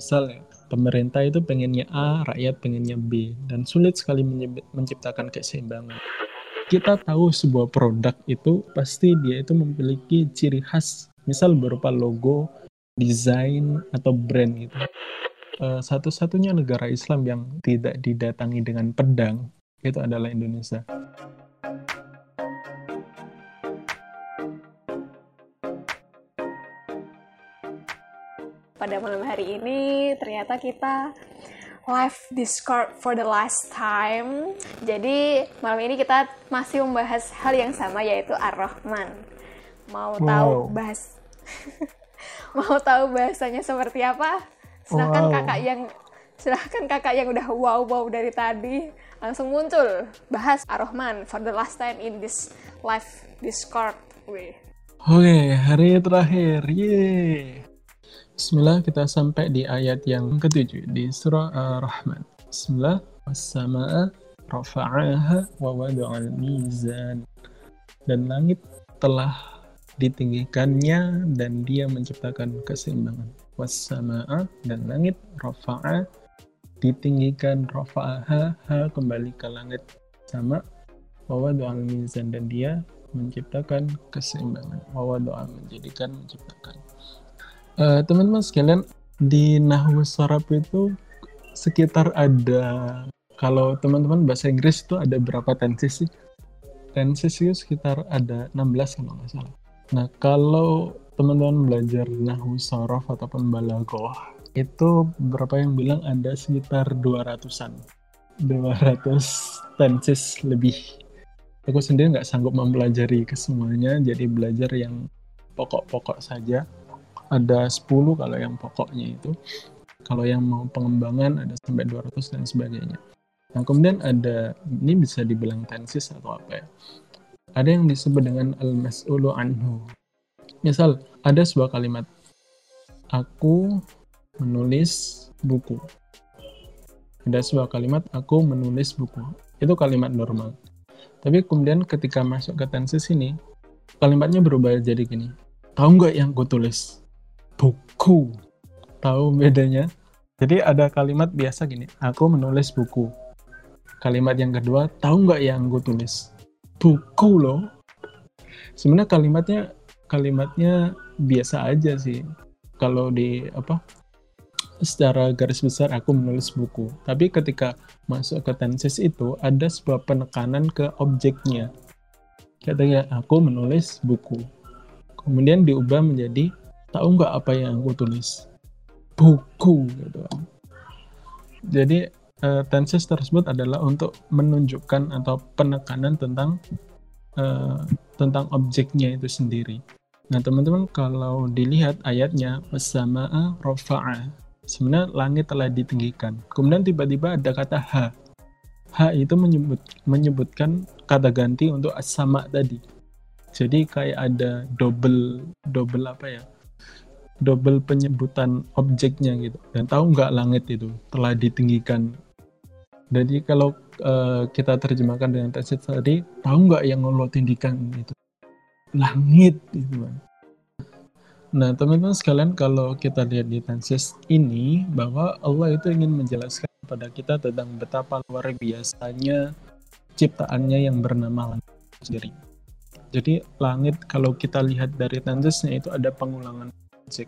Misalnya, pemerintah itu pengennya A, rakyat pengennya B, dan sulit sekali menciptakan keseimbangan. Kita tahu sebuah produk itu pasti dia itu memiliki ciri khas, misal berupa logo, desain, atau brand gitu. Uh, satu-satunya negara Islam yang tidak didatangi dengan pedang itu adalah Indonesia. Pada malam hari ini ternyata kita live Discord for the last time. Jadi malam ini kita masih membahas hal yang sama yaitu Ar-Rahman. Mau wow. tahu bahas Mau tahu bahasanya seperti apa? Silahkan wow. kakak yang silahkan kakak yang udah wow wow dari tadi langsung muncul bahas Ar-Rahman for the last time in this live Discord. Oke, okay, hari terakhir. Yeay. Bismillah kita sampai di ayat yang ketujuh di surah Ar-Rahman. Bismillah was-sama'a rafa'aha wa wada'al mizan. Dan langit telah ditinggikannya dan dia menciptakan keseimbangan. Was-sama'a dan langit rafa'a ditinggikan rafa'aha ha kembali ke langit sama wa wada'al mizan dan dia menciptakan keseimbangan. Wa wada'a menjadikan menciptakan eh, teman-teman sekalian di Nahwu Sarab itu sekitar ada kalau teman-teman bahasa Inggris itu ada berapa tenses sih? Tenses itu sekitar ada 16 kalau nggak salah. Nah, kalau teman-teman belajar Nahwu Saraf ataupun Balaghah itu berapa yang bilang ada sekitar 200-an. 200 tenses lebih. Aku sendiri nggak sanggup mempelajari kesemuanya, jadi belajar yang pokok-pokok saja ada 10 kalau yang pokoknya itu. Kalau yang mau pengembangan ada sampai 200 dan sebagainya. Nah kemudian ada ini bisa dibilang tensis atau apa ya? Ada yang disebut dengan al-mas'ulu anhu. Misal ada sebuah kalimat. Aku menulis buku. Ada sebuah kalimat aku menulis buku. Itu kalimat normal. Tapi kemudian ketika masuk ke tensis ini kalimatnya berubah jadi gini. Tahu nggak yang aku tulis buku. Tahu bedanya? Jadi ada kalimat biasa gini, aku menulis buku. Kalimat yang kedua, tahu nggak yang gue tulis? Buku loh. Sebenarnya kalimatnya kalimatnya biasa aja sih. Kalau di apa? Secara garis besar aku menulis buku. Tapi ketika masuk ke tenses itu ada sebuah penekanan ke objeknya. Katanya aku menulis buku. Kemudian diubah menjadi tahu nggak apa yang aku tulis? Buku gitu. Jadi uh, tenses tersebut adalah untuk menunjukkan atau penekanan tentang uh, tentang objeknya itu sendiri. Nah teman-teman kalau dilihat ayatnya bersama rofa'a sebenarnya langit telah ditinggikan. Kemudian tiba-tiba ada kata ha. Ha itu menyebut menyebutkan kata ganti untuk sama tadi. Jadi kayak ada double double apa ya double penyebutan objeknya gitu. Dan tahu nggak langit itu telah ditinggikan? Jadi kalau uh, kita terjemahkan dengan teks tadi tahu nggak yang Allah tinggikan itu? Langit itu kan nah teman-teman sekalian kalau kita lihat di tenses ini bahwa Allah itu ingin menjelaskan kepada kita tentang betapa luar biasanya ciptaannya yang bernama langit sendiri. Jadi langit kalau kita lihat dari tensesnya itu ada pengulangan objek.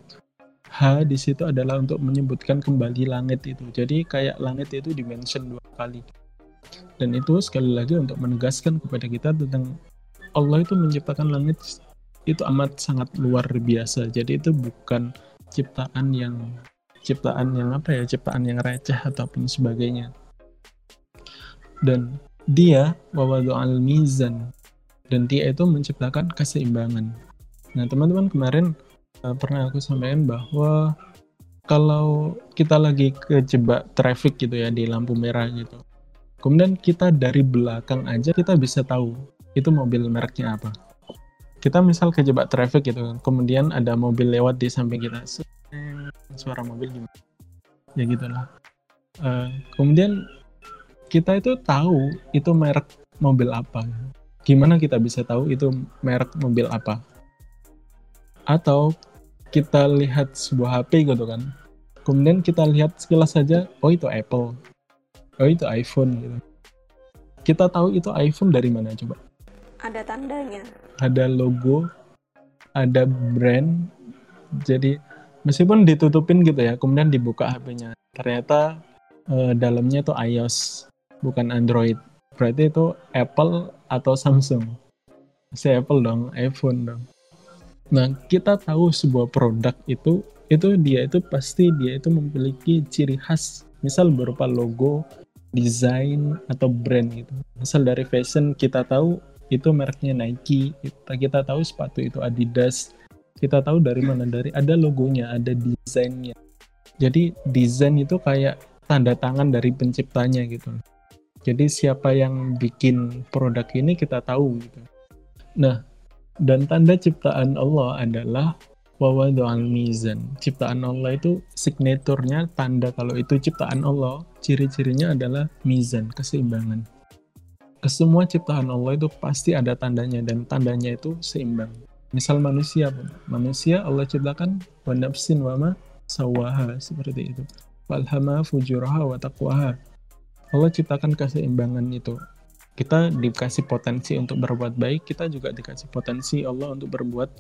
H di situ adalah untuk menyebutkan kembali langit itu. Jadi kayak langit itu dimention dua kali. Dan itu sekali lagi untuk menegaskan kepada kita tentang Allah itu menciptakan langit itu amat sangat luar biasa. Jadi itu bukan ciptaan yang ciptaan yang apa ya, ciptaan yang receh ataupun sebagainya. Dan dia wawadu al mizan dan dia itu menciptakan keseimbangan. Nah, teman-teman kemarin pernah aku sampaikan bahwa kalau kita lagi kejebak traffic gitu ya di lampu merah gitu. Kemudian kita dari belakang aja kita bisa tahu itu mobil mereknya apa. Kita misal kejebak traffic gitu, kemudian ada mobil lewat di samping kita. Suara mobil gimana? Ya gitulah. Uh, kemudian kita itu tahu itu merek mobil apa. Gimana kita bisa tahu itu merek mobil apa? Atau kita lihat sebuah HP gitu kan. Kemudian kita lihat sekilas saja oh itu Apple. Oh itu iPhone gitu. Kita tahu itu iPhone dari mana coba? Ada tandanya. Ada logo ada brand. Jadi meskipun ditutupin gitu ya kemudian dibuka HP-nya ternyata eh, dalamnya itu iOS bukan Android. Berarti itu Apple atau Samsung? Si Apple dong iPhone dong nah kita tahu sebuah produk itu itu dia itu pasti dia itu memiliki ciri khas. Misal berupa logo desain atau brand gitu. Misal dari fashion kita tahu itu mereknya Nike. Kita kita tahu sepatu itu Adidas. Kita tahu dari mana dari ada logonya ada desainnya. Jadi desain itu kayak tanda tangan dari penciptanya gitu. Jadi siapa yang bikin produk ini kita tahu gitu. Nah dan tanda ciptaan Allah adalah wawadu'al mizan ciptaan Allah itu signaturnya tanda kalau itu ciptaan Allah ciri-cirinya adalah mizan keseimbangan ke semua ciptaan Allah itu pasti ada tandanya dan tandanya itu seimbang. Misal manusia pun, manusia Allah ciptakan wa nafsin wa ma sawaha seperti itu. Falhama fujuraha wa taqwaha. Allah ciptakan keseimbangan itu. Kita dikasih potensi untuk berbuat baik, kita juga dikasih potensi Allah untuk berbuat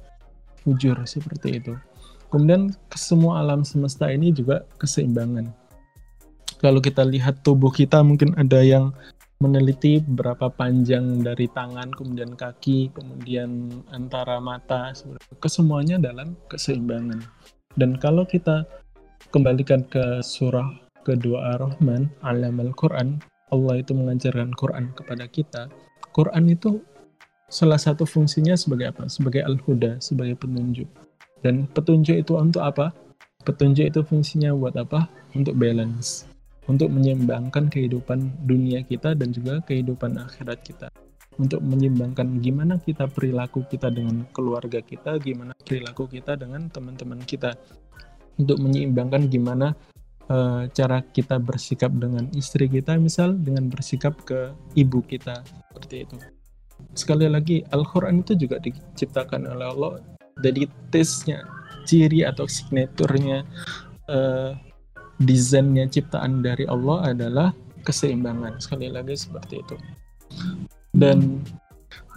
fujur seperti itu. Kemudian ke semua alam semesta ini juga keseimbangan. Kalau kita lihat tubuh kita mungkin ada yang meneliti berapa panjang dari tangan, kemudian kaki, kemudian antara mata, kesemuanya dalam keseimbangan. Dan kalau kita kembalikan ke surah kedua Ar-Rahman, Alam Al-Quran, Allah itu mengajarkan Quran kepada kita. Quran itu salah satu fungsinya sebagai apa? Sebagai Al-Huda, sebagai petunjuk. Dan petunjuk itu untuk apa? Petunjuk itu fungsinya buat apa? Untuk balance untuk menyeimbangkan kehidupan dunia kita dan juga kehidupan akhirat kita. Untuk menyeimbangkan gimana kita perilaku kita dengan keluarga kita, gimana perilaku kita dengan teman-teman kita. Untuk menyeimbangkan gimana uh, cara kita bersikap dengan istri kita, misal dengan bersikap ke ibu kita, seperti itu. Sekali lagi, Al-Quran itu juga diciptakan oleh Allah. Jadi tesnya, ciri atau signaturnya uh, desainnya ciptaan dari Allah adalah keseimbangan sekali lagi seperti itu dan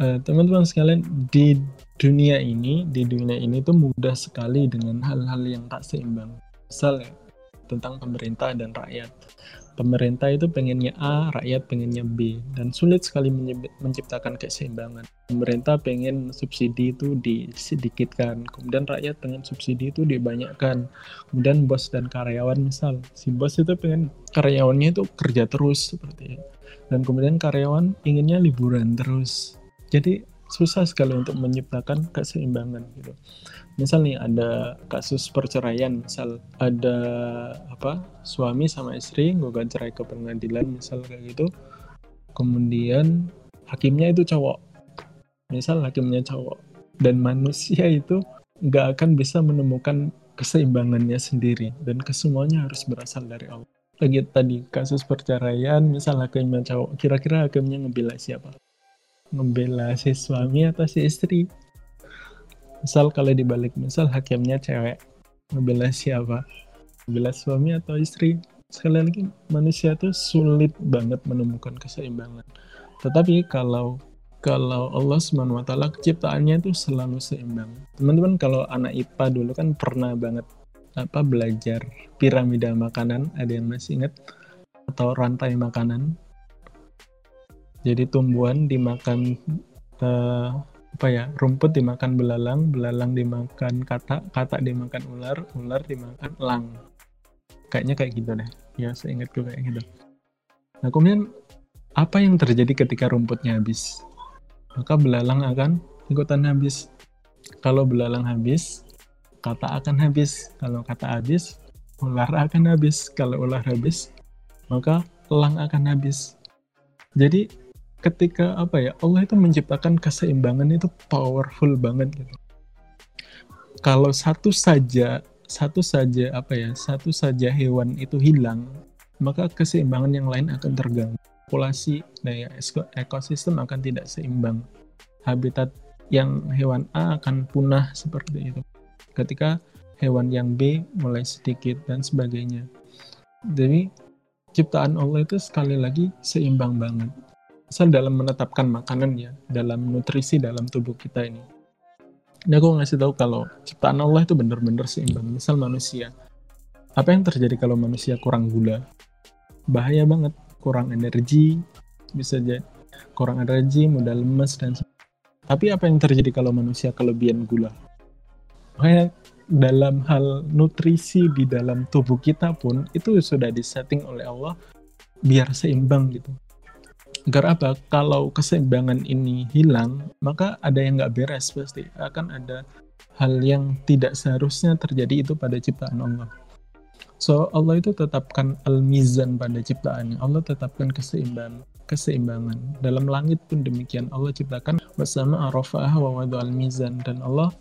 eh, teman-teman sekalian di dunia ini di dunia ini tuh mudah sekali dengan hal-hal yang tak seimbang misalnya tentang pemerintah dan rakyat pemerintah itu pengennya A, rakyat pengennya B, dan sulit sekali menciptakan keseimbangan. Pemerintah pengen subsidi itu disedikitkan, kemudian rakyat pengen subsidi itu dibanyakkan. Kemudian bos dan karyawan misal, si bos itu pengen karyawannya itu kerja terus seperti itu. Dan kemudian karyawan inginnya liburan terus. Jadi susah sekali untuk menciptakan keseimbangan gitu. Misal nih ada kasus perceraian misal ada apa suami sama istri gugat cerai ke pengadilan misal kayak gitu. Kemudian hakimnya itu cowok. Misal hakimnya cowok. Dan manusia itu nggak akan bisa menemukan keseimbangannya sendiri. Dan kesemuanya harus berasal dari Allah. Lagi tadi kasus perceraian misal hakimnya cowok. Kira-kira hakimnya ngebela siapa ngebela si suami atau si istri. Misal kalau dibalik misal hakimnya cewek ngebela siapa? Ngebela suami atau istri? Sekali lagi manusia itu sulit banget menemukan keseimbangan. Tetapi kalau kalau Allah SWT ciptaannya itu selalu seimbang. Teman-teman kalau anak IPA dulu kan pernah banget apa belajar piramida makanan. Ada yang masih ingat? Atau rantai makanan jadi tumbuhan dimakan uh, apa ya rumput dimakan belalang belalang dimakan kata kata dimakan ular ular dimakan elang. Kayaknya kayak gitu deh. Ya seingatku kayak gitu. Nah kemudian apa yang terjadi ketika rumputnya habis? Maka belalang akan ikutan habis. Kalau belalang habis kata akan habis. Kalau kata habis ular akan habis. Kalau ular habis maka elang akan habis. Jadi ketika apa ya Allah itu menciptakan keseimbangan itu powerful banget gitu. Kalau satu saja satu saja apa ya satu saja hewan itu hilang maka keseimbangan yang lain akan terganggu populasi daya ekosistem akan tidak seimbang habitat yang hewan A akan punah seperti itu ketika hewan yang B mulai sedikit dan sebagainya. Jadi ciptaan Allah itu sekali lagi seimbang banget. Asal dalam menetapkan makanan ya, dalam nutrisi dalam tubuh kita ini. Ini aku ngasih tahu kalau ciptaan Allah itu benar-benar seimbang. Misal manusia, apa yang terjadi kalau manusia kurang gula? Bahaya banget, kurang energi, bisa jadi kurang energi, mudah lemes dan tapi apa yang terjadi kalau manusia kelebihan gula? Makanya dalam hal nutrisi di dalam tubuh kita pun itu sudah disetting oleh Allah biar seimbang gitu. Agar apa? Kalau keseimbangan ini hilang, maka ada yang nggak beres pasti. Akan ada hal yang tidak seharusnya terjadi itu pada ciptaan Allah. So Allah itu tetapkan al-mizan pada ciptaannya. Allah tetapkan keseimbangan keseimbangan. Dalam langit pun demikian. Allah ciptakan bersama arafah wa al-mizan dan Allah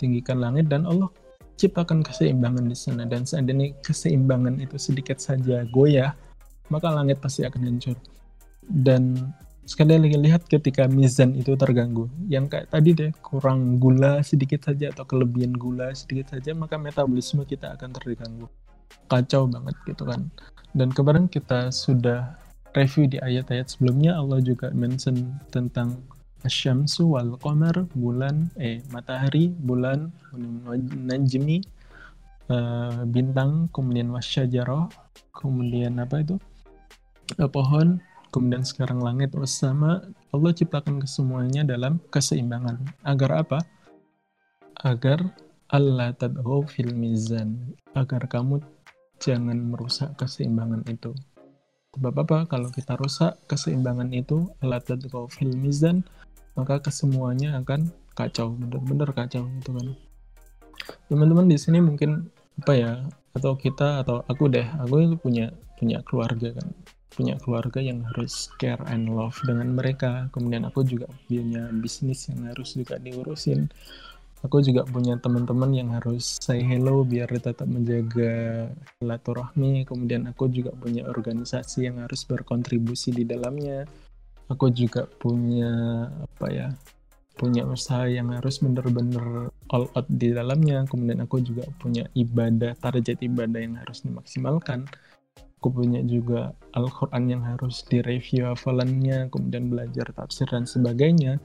tinggikan langit dan Allah ciptakan keseimbangan di sana dan seandainya keseimbangan itu sedikit saja goyah maka langit pasti akan hancur dan sekali lagi lihat ketika mizan itu terganggu. Yang kayak tadi deh kurang gula sedikit saja atau kelebihan gula sedikit saja maka metabolisme kita akan terganggu. Kacau banget gitu kan. Dan kemarin kita sudah review di ayat-ayat sebelumnya Allah juga mention tentang asyamsu wal qamar bulan eh matahari bulan najmi uh, bintang kemudian wasyajarah kemudian apa itu? Uh, pohon kemudian sekarang langit bersama. Allah ciptakan kesemuanya dalam keseimbangan. Agar apa? Agar Allah tad'u fil mizan. Agar kamu jangan merusak keseimbangan itu. Sebab apa? Kalau kita rusak keseimbangan itu Allah tad'u fil mizan maka kesemuanya akan kacau. Bener-bener kacau gitu kan. Teman-teman di sini mungkin apa ya? Atau kita atau aku deh. Aku itu punya punya keluarga kan punya keluarga yang harus care and love dengan mereka. Kemudian aku juga punya bisnis yang harus juga diurusin. Aku juga punya teman-teman yang harus say hello biar tetap menjaga silaturahmi. Kemudian aku juga punya organisasi yang harus berkontribusi di dalamnya. Aku juga punya apa ya punya usaha yang harus bener-bener all out di dalamnya. Kemudian aku juga punya ibadah target ibadah yang harus dimaksimalkan aku punya juga Al-Quran yang harus direview hafalannya kemudian belajar tafsir dan sebagainya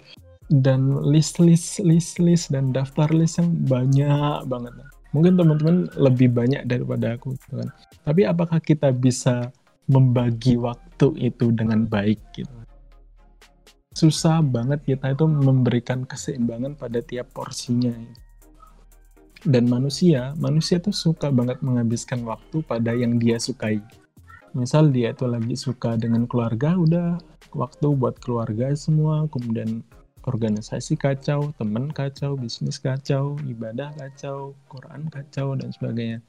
dan list-list list-list dan daftar list yang banyak banget mungkin teman-teman lebih banyak daripada aku gitu kan tapi apakah kita bisa membagi waktu itu dengan baik gitu susah banget kita itu memberikan keseimbangan pada tiap porsinya. Dan manusia, manusia tuh suka banget menghabiskan waktu pada yang dia sukai. Misal dia itu lagi suka dengan keluarga, udah waktu buat keluarga semua, kemudian organisasi kacau, teman kacau, bisnis kacau, ibadah kacau, Quran kacau, dan sebagainya.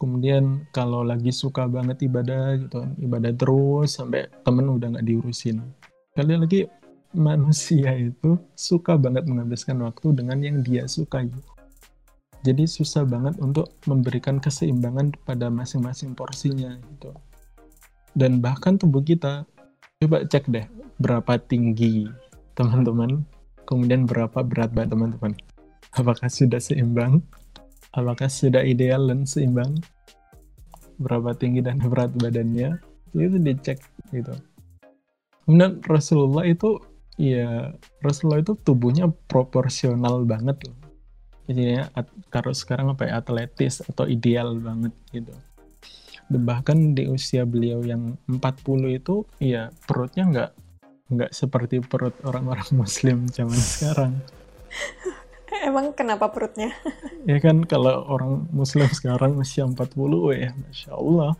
Kemudian kalau lagi suka banget ibadah gitu kan, ibadah terus sampai temen udah nggak diurusin Kali lagi manusia itu suka banget menghabiskan waktu dengan yang dia sukai. Jadi susah banget untuk memberikan keseimbangan pada masing-masing porsinya gitu. Dan bahkan tubuh kita, coba cek deh berapa tinggi teman-teman, kemudian berapa berat badan teman-teman. Apakah sudah seimbang? Apakah sudah ideal dan seimbang? Berapa tinggi dan berat badannya? Itu dicek gitu kemudian Rasulullah itu ya Rasulullah itu tubuhnya proporsional banget loh jadi kalau sekarang apa ya atletis atau ideal banget gitu. Dan bahkan di usia beliau yang 40 itu ya perutnya nggak nggak seperti perut orang-orang muslim zaman sekarang. Emang kenapa perutnya? ya kan kalau orang muslim sekarang usia 40 ya Masya Allah.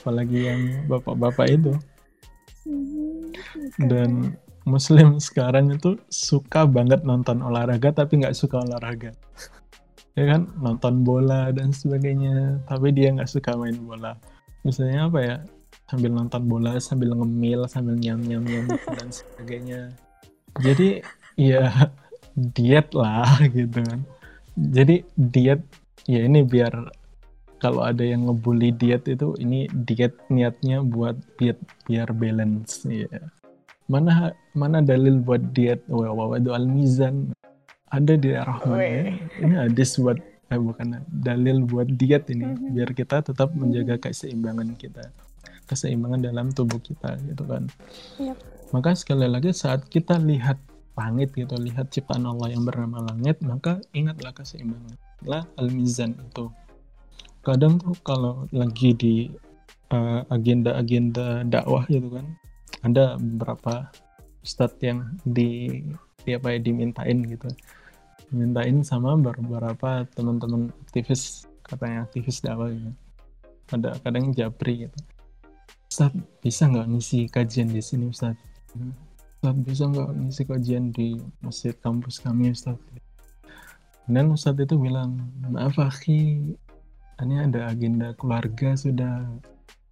Apalagi yang bapak-bapak itu. Dan muslim sekarang itu suka banget nonton olahraga tapi nggak suka olahraga. Ya kan? Nonton bola dan sebagainya tapi dia nggak suka main bola. Misalnya apa ya? Sambil nonton bola sambil ngemil sambil nyam nyam nyam dan sebagainya. Jadi ya diet lah gitu kan. Jadi diet ya ini biar kalau ada yang ngebully diet itu ini diet niatnya buat biar biar balance ya mana mana dalil buat diet wa wa al mizan ada di rahman ya. ini hadis buat eh bukan dalil buat diet ini. Mm-hmm. biar kita tetap menjaga keseimbangan kita. Keseimbangan dalam tubuh kita gitu kan. Yep. maka sekali lagi saat kita lihat langit gitu lihat ciptaan Allah yang bernama langit maka ingatlah keseimbangan. Lah al mizan itu. Kadang tuh kalau lagi di uh, agenda-agenda dakwah gitu kan ada beberapa ustadz yang di, di apa ya dimintain gitu. Mintain sama beberapa teman-teman aktivis katanya aktivis dakwah gitu. Ada kadang japri gitu. Ustaz bisa nggak ngisi kajian di sini Ustaz Ustaz bisa nggak ngisi kajian di masjid kampus kami Ustaz dan Ustaz itu bilang maaf Akhi ini ada agenda keluarga sudah.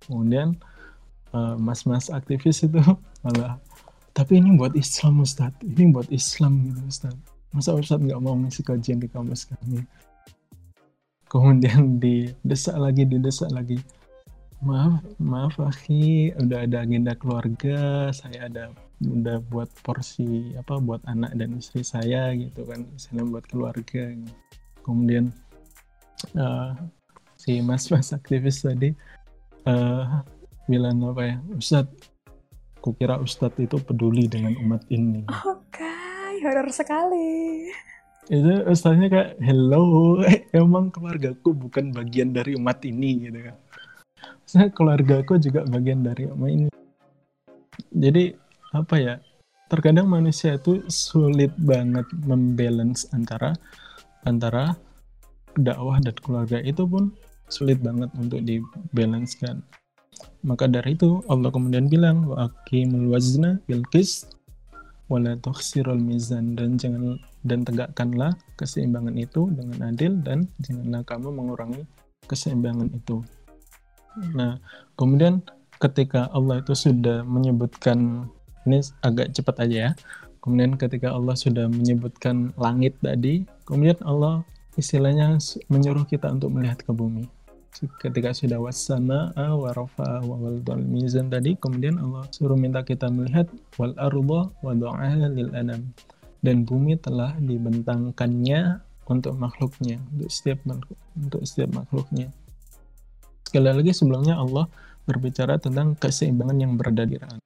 Kemudian mas-mas uh, aktivis itu malah tapi ini buat Islam Ustaz ini buat Islam gitu Ustaz masa Ustadz nggak mau ngisi kajian di kampus kami? Kemudian didesak lagi didesak lagi. Maaf maaf Akhi. Udah ada agenda keluarga. Saya ada udah buat porsi apa buat anak dan istri saya gitu kan. Saya buat keluarga. Kemudian uh, si mas-mas aktivis tadi uh, bilang apa ya Ustadz kukira Ustadz itu peduli dengan umat ini oh, horor sekali. Itu ustaznya kayak, hello, emang keluargaku bukan bagian dari umat ini gitu kan. Saya keluargaku juga bagian dari umat ini. Jadi apa ya? Terkadang manusia itu sulit banget membalance antara antara dakwah dan keluarga itu pun sulit banget untuk dibalancekan. Maka dari itu Allah kemudian bilang wa aqimul wazna bil wala tukhsirul mizan dan jangan dan tegakkanlah keseimbangan itu dengan adil dan janganlah kamu mengurangi keseimbangan itu. Nah, kemudian ketika Allah itu sudah menyebutkan ini agak cepat aja ya. Kemudian ketika Allah sudah menyebutkan langit tadi, kemudian Allah istilahnya menyuruh kita untuk melihat ke bumi ketika sudah wasana wa rafa'a wa wal mizan tadi kemudian Allah suruh minta kita melihat wal arda wa lil anam dan bumi telah dibentangkannya untuk makhluknya untuk setiap untuk setiap makhluknya. Sekali lagi sebelumnya Allah berbicara tentang keseimbangan yang berada di rangan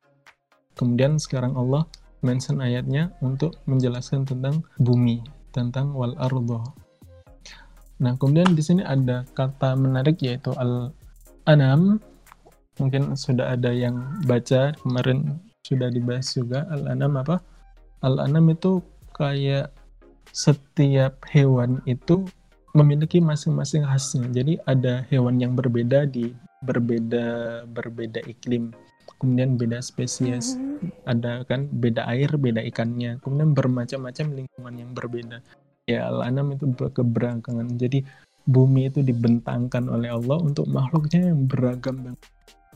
kemudian sekarang Allah mention ayatnya untuk menjelaskan tentang bumi tentang wal arda Nah, kemudian di sini ada kata menarik yaitu al-anam. Mungkin sudah ada yang baca kemarin sudah dibahas juga al-anam apa? Al-anam itu kayak setiap hewan itu memiliki masing-masing khasnya. Jadi ada hewan yang berbeda di berbeda berbeda iklim. Kemudian beda spesies, mm-hmm. ada kan beda air, beda ikannya. Kemudian bermacam-macam lingkungan yang berbeda ya al-anam itu keberagaman jadi bumi itu dibentangkan oleh Allah untuk makhluknya yang beragam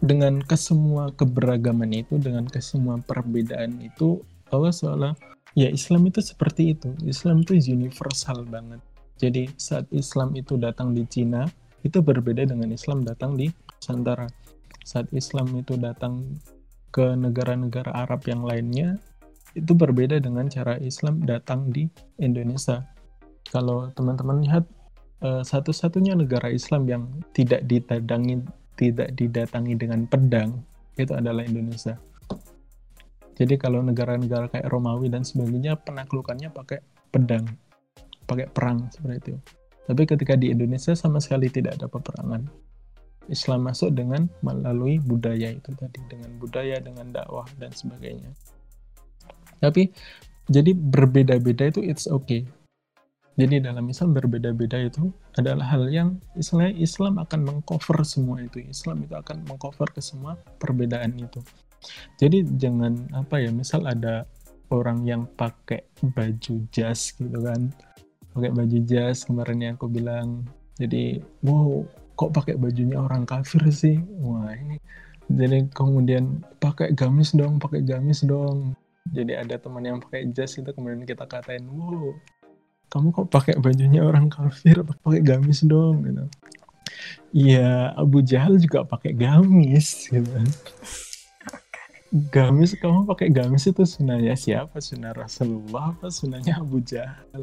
dengan kesemua keberagaman itu dengan kesemua perbedaan itu Allah seolah ya Islam itu seperti itu. Islam itu universal banget. Jadi saat Islam itu datang di Cina itu berbeda dengan Islam datang di Nusantara. Saat Islam itu datang ke negara-negara Arab yang lainnya itu berbeda dengan cara Islam datang di Indonesia kalau teman-teman lihat uh, satu-satunya negara Islam yang tidak didatangi tidak didatangi dengan pedang itu adalah Indonesia. Jadi kalau negara-negara kayak Romawi dan sebagainya penaklukannya pakai pedang, pakai perang seperti itu. Tapi ketika di Indonesia sama sekali tidak ada peperangan. Islam masuk dengan melalui budaya itu tadi, dengan budaya, dengan dakwah dan sebagainya. Tapi jadi berbeda-beda itu it's okay. Jadi dalam Islam berbeda-beda itu adalah hal yang istilahnya Islam akan mengcover semua itu. Islam itu akan mengcover ke semua perbedaan itu. Jadi jangan apa ya, misal ada orang yang pakai baju jas gitu kan. Pakai baju jas kemarin yang aku bilang. Jadi, wow, kok pakai bajunya orang kafir sih? Wah, ini jadi kemudian pakai gamis dong, pakai gamis dong. Jadi ada teman yang pakai jas itu kemudian kita katain, wow, kamu kok pakai bajunya orang kafir pakai gamis dong gitu Iya, Abu Jahal juga pakai gamis gitu Gamis kamu pakai gamis itu sunahnya siapa? Sunnah Rasulullah apa sunahnya Abu Jahal?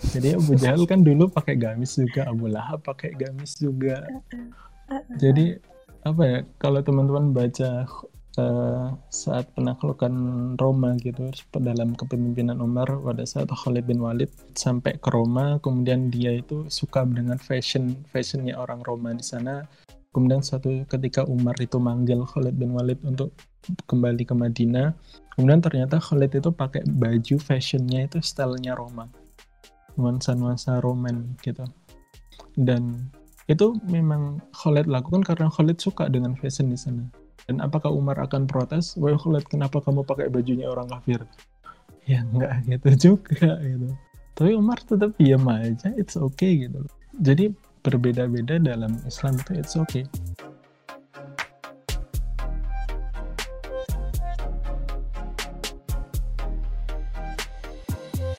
Jadi Abu Jahal kan dulu pakai gamis juga, Abu Lahab pakai gamis juga. Jadi apa ya? Kalau teman-teman baca uh, saat penaklukan Roma gitu dalam kepemimpinan Umar pada saat Khalid bin Walid sampai ke Roma, kemudian dia itu suka dengan fashion fashionnya orang Roma di sana. Kemudian suatu ketika Umar itu manggil Khalid bin Walid untuk kembali ke Madinah. Kemudian ternyata Khalid itu pakai baju fashionnya itu stylenya Roma. Nuansa-nuansa Roman gitu. Dan itu memang Khalid lakukan karena Khalid suka dengan fashion di sana. Dan apakah Umar akan protes? Wah Khalid, kenapa kamu pakai bajunya orang kafir? Ya enggak gitu juga gitu. Tapi Umar tetap diam aja, it's okay gitu. Jadi berbeda-beda dalam Islam itu it's okay